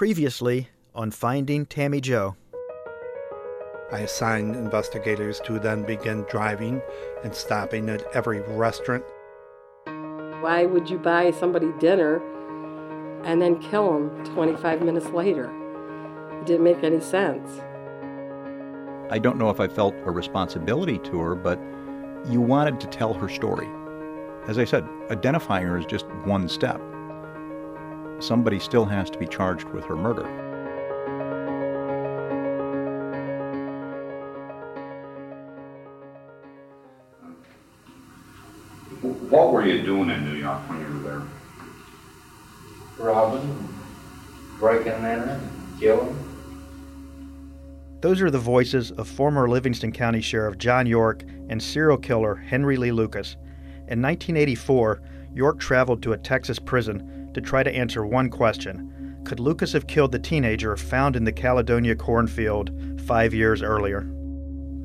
Previously on Finding Tammy Jo. I assigned investigators to then begin driving and stopping at every restaurant. Why would you buy somebody dinner and then kill them 25 minutes later? It didn't make any sense. I don't know if I felt a responsibility to her, but you wanted to tell her story. As I said, identifying her is just one step. Somebody still has to be charged with her murder. What were you doing in New York when you were there? robbing, breaking and entering, killing. Those are the voices of former Livingston County Sheriff John York and serial killer Henry Lee Lucas. In 1984, York traveled to a Texas prison to try to answer one question Could Lucas have killed the teenager found in the Caledonia cornfield five years earlier?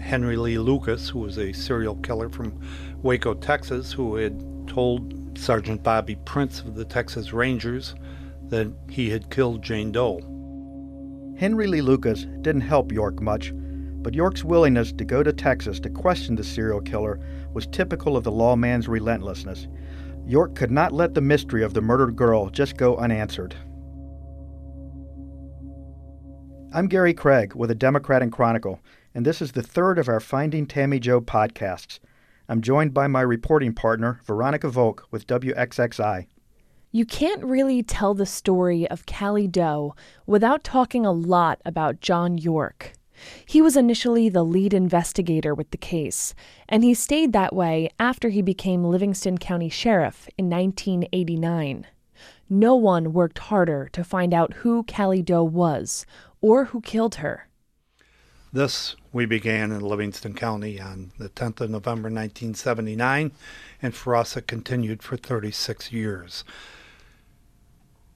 Henry Lee Lucas, who was a serial killer from Waco, Texas, who had told Sergeant Bobby Prince of the Texas Rangers that he had killed Jane Doe. Henry Lee Lucas didn't help York much, but York's willingness to go to Texas to question the serial killer was typical of the lawman's relentlessness. York could not let the mystery of the murdered girl just go unanswered. I'm Gary Craig with the Democrat and Chronicle, and this is the third of our Finding Tammy Jo podcasts. I'm joined by my reporting partner, Veronica Volk, with WXXI. You can't really tell the story of Cali Doe without talking a lot about John York. He was initially the lead investigator with the case, and he stayed that way after he became Livingston County Sheriff in 1989. No one worked harder to find out who Cali Doe was or who killed her. This we began in Livingston County on the 10th of November 1979, and for us it continued for 36 years.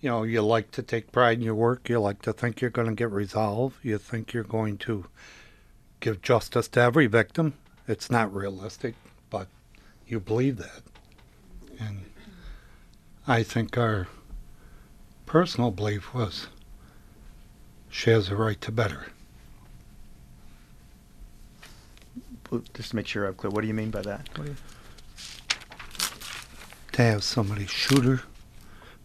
You know, you like to take pride in your work, you like to think you're going to get resolved, you think you're going to give justice to every victim. It's not realistic, but you believe that. And I think our personal belief was she has a right to better. Just to make sure I'm clear, what do you mean by that? You... To have somebody shoot her,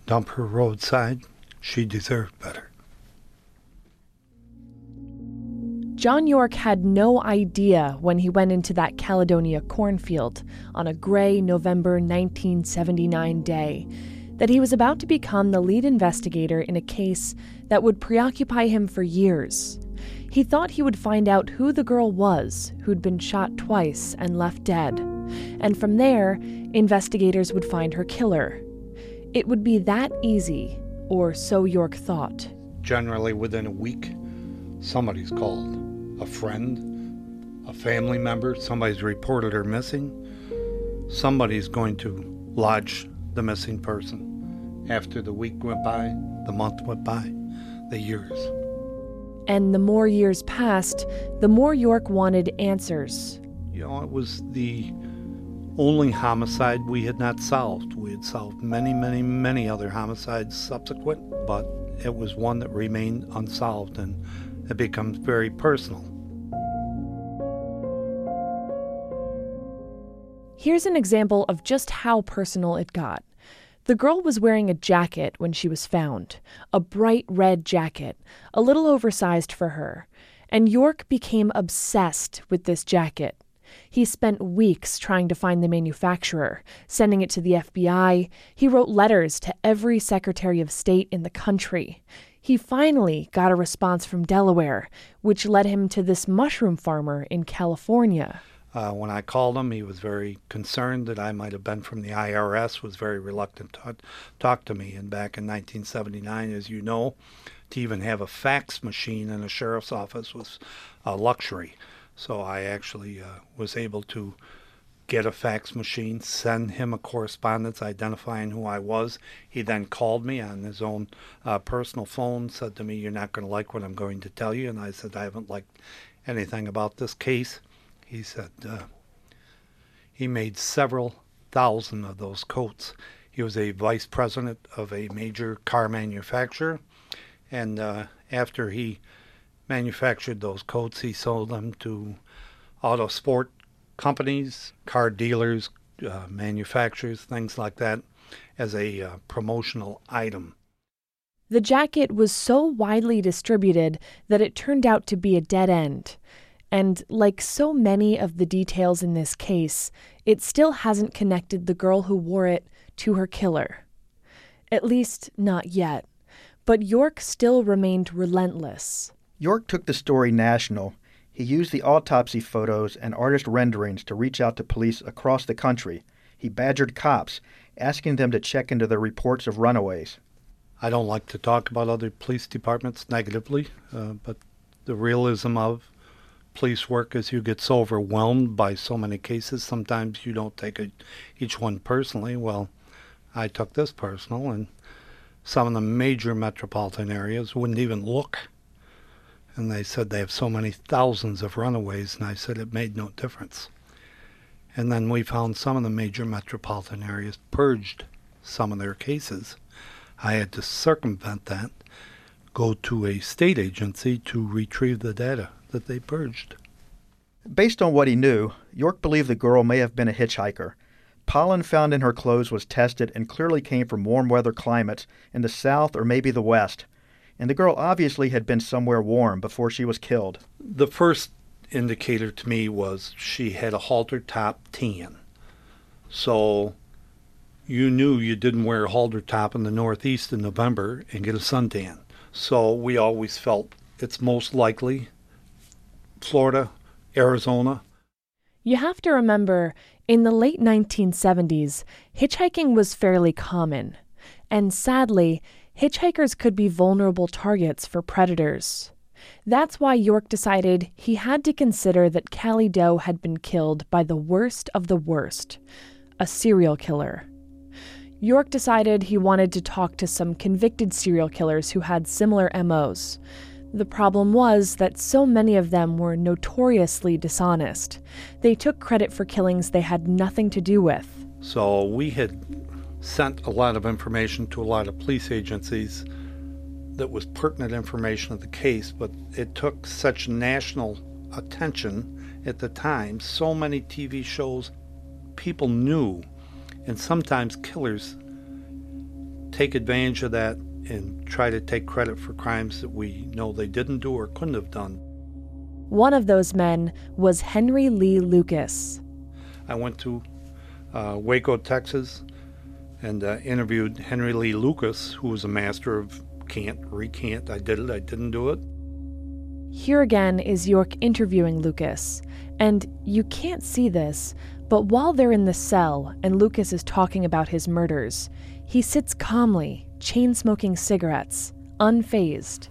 dump her roadside, she deserved better. John York had no idea when he went into that Caledonia cornfield on a gray November 1979 day that he was about to become the lead investigator in a case that would preoccupy him for years. He thought he would find out who the girl was who'd been shot twice and left dead. And from there, investigators would find her killer. It would be that easy, or so York thought. Generally, within a week, somebody's called a friend, a family member, somebody's reported her missing. Somebody's going to lodge the missing person. After the week went by, the month went by, the years. And the more years passed, the more York wanted answers. You know, it was the only homicide we had not solved. We had solved many, many, many other homicides subsequent, but it was one that remained unsolved and it becomes very personal. Here's an example of just how personal it got. The girl was wearing a jacket when she was found, a bright red jacket, a little oversized for her, and York became obsessed with this jacket. He spent weeks trying to find the manufacturer, sending it to the FBI. He wrote letters to every Secretary of State in the country. He finally got a response from Delaware, which led him to this mushroom farmer in California. Uh, when I called him, he was very concerned that I might have been from the IRS, was very reluctant to talk to me. And back in 1979, as you know, to even have a fax machine in a sheriff's office was a luxury. So I actually uh, was able to get a fax machine, send him a correspondence identifying who I was. He then called me on his own uh, personal phone, said to me, You're not going to like what I'm going to tell you. And I said, I haven't liked anything about this case. He said uh, he made several thousand of those coats. He was a vice president of a major car manufacturer, And uh, after he manufactured those coats, he sold them to auto sport companies, car dealers, uh, manufacturers, things like that, as a uh, promotional item. The jacket was so widely distributed that it turned out to be a dead end. And like so many of the details in this case, it still hasn't connected the girl who wore it to her killer. At least, not yet. But York still remained relentless. York took the story national. He used the autopsy photos and artist renderings to reach out to police across the country. He badgered cops, asking them to check into the reports of runaways. I don't like to talk about other police departments negatively, uh, but the realism of police work is you get so overwhelmed by so many cases. Sometimes you don't take a, each one personally. Well, I took this personal, and some of the major metropolitan areas wouldn't even look. And they said they have so many thousands of runaways, and I said it made no difference. And then we found some of the major metropolitan areas purged some of their cases. I had to circumvent that, go to a state agency to retrieve the data that they purged. Based on what he knew, York believed the girl may have been a hitchhiker. Pollen found in her clothes was tested and clearly came from warm weather climates in the south or maybe the west. And the girl obviously had been somewhere warm before she was killed. The first indicator to me was she had a halter top tan. So you knew you didn't wear a halter top in the Northeast in November and get a suntan. So we always felt it's most likely Florida, Arizona. You have to remember, in the late 1970s, hitchhiking was fairly common. And sadly, hitchhikers could be vulnerable targets for predators. That's why York decided he had to consider that Cali Doe had been killed by the worst of the worst a serial killer. York decided he wanted to talk to some convicted serial killers who had similar MOs. The problem was that so many of them were notoriously dishonest. They took credit for killings they had nothing to do with. So we had sent a lot of information to a lot of police agencies that was pertinent information of the case, but it took such national attention at the time, so many TV shows, people knew, and sometimes killers take advantage of that and try to take credit for crimes that we know they didn't do or couldn't have done. One of those men was Henry Lee Lucas. I went to uh, Waco, Texas, and uh, interviewed Henry Lee Lucas, who was a master of can't, recant, I did it, I didn't do it. Here again is York interviewing Lucas. And you can't see this, but while they're in the cell and Lucas is talking about his murders, he sits calmly, chain smoking cigarettes, unfazed.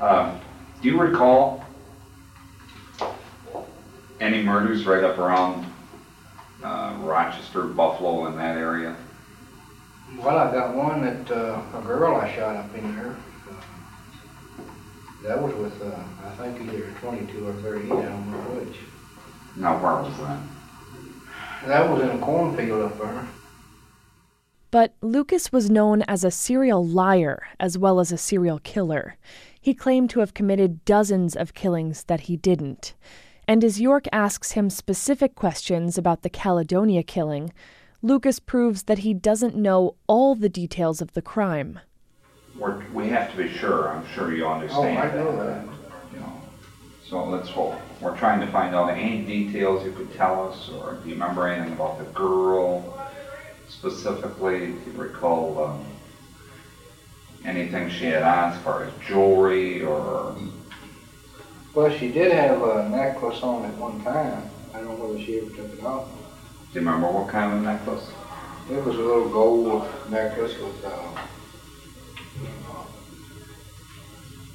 Uh, do you recall any murders right up around uh, Rochester, Buffalo, in that area? Well, I got one that, uh, a girl I shot up in there. That was with, uh, I think either twenty-two or thirty, I don't know which. Now, where was that? That was in a cornfield up there. But Lucas was known as a serial liar as well as a serial killer. He claimed to have committed dozens of killings that he didn't. And as York asks him specific questions about the Caledonia killing, Lucas proves that he doesn't know all the details of the crime. We're, we have to be sure, I'm sure you understand Oh, I that. know that. You know, so let's hope, we're trying to find out any details you could tell us, or do you remember anything about the girl specifically? Do you recall, um, anything she had on as far as jewelry or, Well, she did have a necklace on at one time. I don't know whether she ever took it off. Do you remember what kind of necklace? It was a little gold necklace with, uh,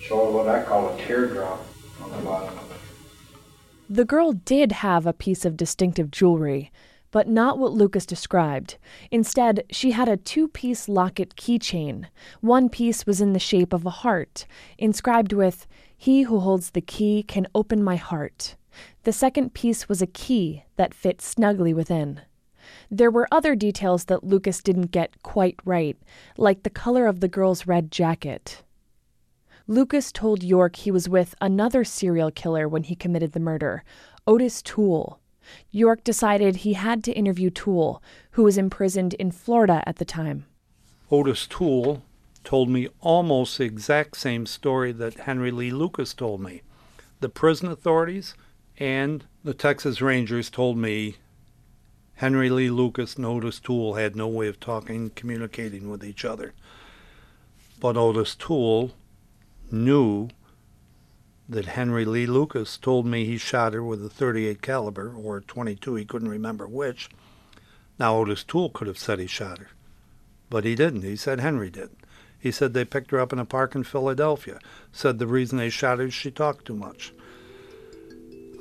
sort of what I call a teardrop on the bottom of it. The girl did have a piece of distinctive jewelry, but not what Lucas described. Instead, she had a two piece locket keychain. One piece was in the shape of a heart, inscribed with, He who holds the key can open my heart. The second piece was a key that fit snugly within. There were other details that Lucas didn't get quite right, like the color of the girl's red jacket. Lucas told York he was with another serial killer when he committed the murder, Otis Toole. York decided he had to interview Toole, who was imprisoned in Florida at the time. Otis Toole told me almost the exact same story that Henry Lee Lucas told me. The prison authorities and the Texas Rangers told me Henry Lee Lucas and Otis Toole had no way of talking, communicating with each other. But Otis Toole knew that Henry Lee Lucas told me he shot her with a 38 caliber or 22, he couldn't remember which. Now Otis Toole could have said he shot her, but he didn't. He said Henry did. He said they picked her up in a park in Philadelphia. Said the reason they shot her is she talked too much.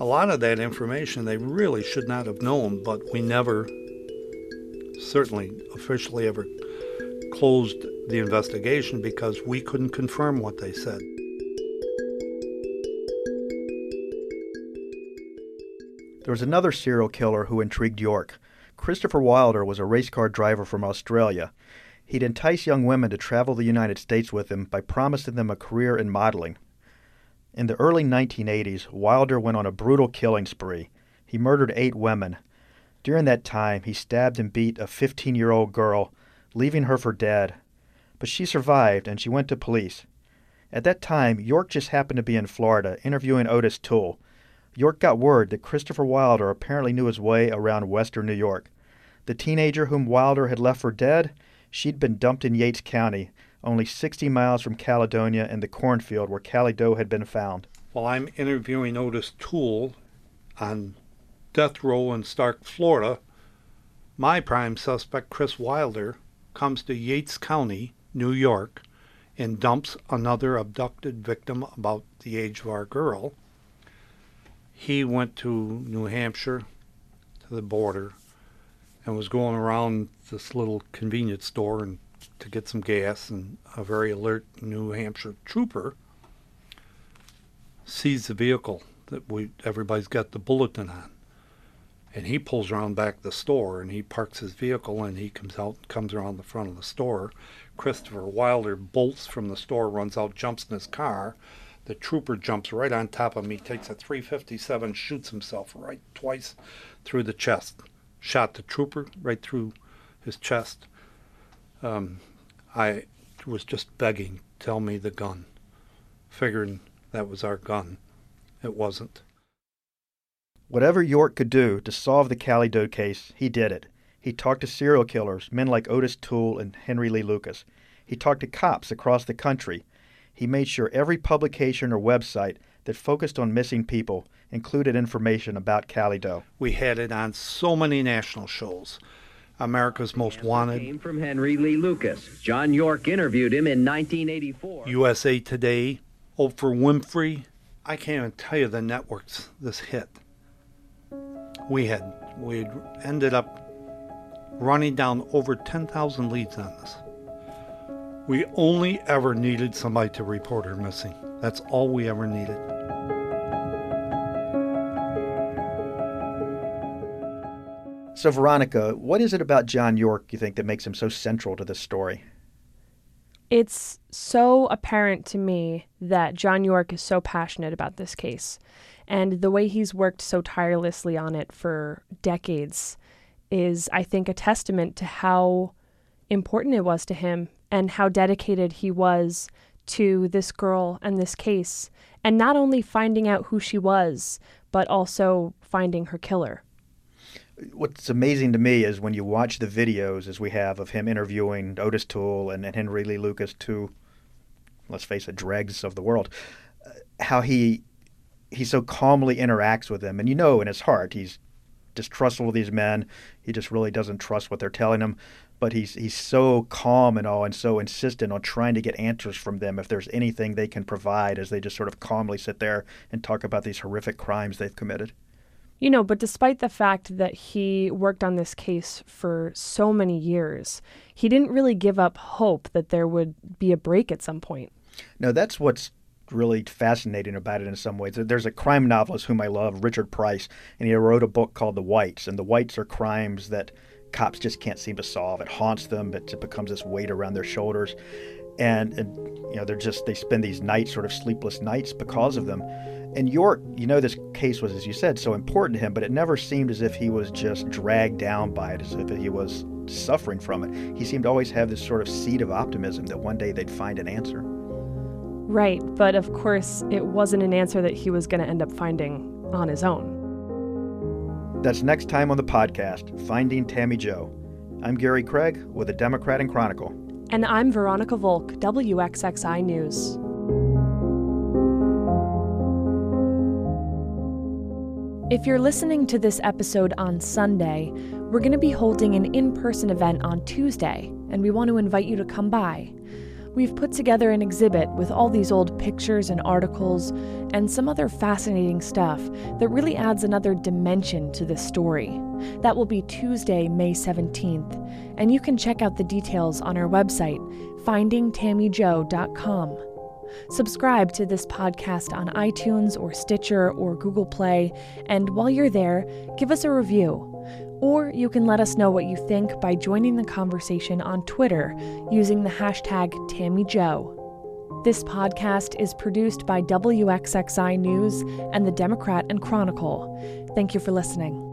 A lot of that information they really should not have known, but we never, certainly officially ever closed the investigation because we couldn't confirm what they said. There was another serial killer who intrigued York. Christopher Wilder was a race car driver from Australia. He'd entice young women to travel the United States with him by promising them a career in modeling. In the early 1980s, Wilder went on a brutal killing spree. He murdered eight women. During that time, he stabbed and beat a 15 year old girl, leaving her for dead. But she survived and she went to police. At that time, York just happened to be in Florida interviewing Otis Toole. York got word that Christopher Wilder apparently knew his way around western New York. The teenager whom Wilder had left for dead She'd been dumped in Yates County, only 60 miles from Caledonia and the cornfield where Cali Doe had been found. While I'm interviewing Otis Toole on death row in Starke, Florida, my prime suspect, Chris Wilder, comes to Yates County, New York, and dumps another abducted victim about the age of our girl. He went to New Hampshire, to the border, and was going around this little convenience store and to get some gas and a very alert New Hampshire trooper sees the vehicle that we everybody's got the bulletin on. And he pulls around back the store and he parks his vehicle and he comes out comes around the front of the store. Christopher Wilder bolts from the store, runs out, jumps in his car. The trooper jumps right on top of me, takes a 357, shoots himself right twice through the chest shot the trooper right through his chest. Um, I was just begging, tell me the gun, figuring that was our gun. It wasn't. Whatever York could do to solve the Cali Doe case, he did it. He talked to serial killers, men like Otis Toole and Henry Lee Lucas. He talked to cops across the country. He made sure every publication or website that focused on missing people included information about Cali Doe. We had it on so many national shows. America's Most Wanted. Came from Henry Lee Lucas. John York interviewed him in 1984. USA Today, Oprah Winfrey. I can't even tell you the networks this hit. We had we ended up running down over 10,000 leads on this. We only ever needed somebody to report her missing. That's all we ever needed. So, Veronica, what is it about John York you think that makes him so central to this story? It's so apparent to me that John York is so passionate about this case. And the way he's worked so tirelessly on it for decades is, I think, a testament to how important it was to him and how dedicated he was to this girl and this case. And not only finding out who she was, but also finding her killer what's amazing to me is when you watch the videos as we have of him interviewing Otis Toole and, Henry Lee Lucas, two, let's face it, dregs of the world, uh, how he he so calmly interacts with them, and you know in his heart he's distrustful of these men. He just really doesn't trust what they're telling him. But he's he's so calm and all, and so insistent on trying to get answers from them if there's anything they can provide, as they just sort of calmly sit there and talk about these horrific crimes they've committed. You know, but despite the fact that he worked on this case for so many years, he didn't really give up hope that there would be a break at some point. No, that's what's really fascinating about it in some ways. There's a crime novelist whom I love, Richard Price, and he wrote a book called The Whites, and the whites are crimes that cops just can't seem to solve. It haunts them, it becomes this weight around their shoulders. and, and you know they're just they spend these nights, sort of sleepless nights, because of them. And York, you know, this case was, as you said, so important to him, but it never seemed as if he was just dragged down by it, as if he was suffering from it. He seemed to always have this sort of seed of optimism that one day they'd find an answer. Right, but of course, it wasn't an answer that he was going to end up finding on his own. That's next time on the podcast, Finding Tammy Jo. I'm Gary Craig with the Democrat and Chronicle. And I'm Veronica Volk, WXXI News. If you're listening to this episode on Sunday, we're going to be holding an in person event on Tuesday, and we want to invite you to come by. We've put together an exhibit with all these old pictures and articles and some other fascinating stuff that really adds another dimension to this story. That will be Tuesday, May 17th, and you can check out the details on our website, findingtammyjo.com. Subscribe to this podcast on iTunes or Stitcher or Google Play, and while you're there, give us a review. Or you can let us know what you think by joining the conversation on Twitter using the hashtag TammyJo. This podcast is produced by WXXI News and the Democrat and Chronicle. Thank you for listening.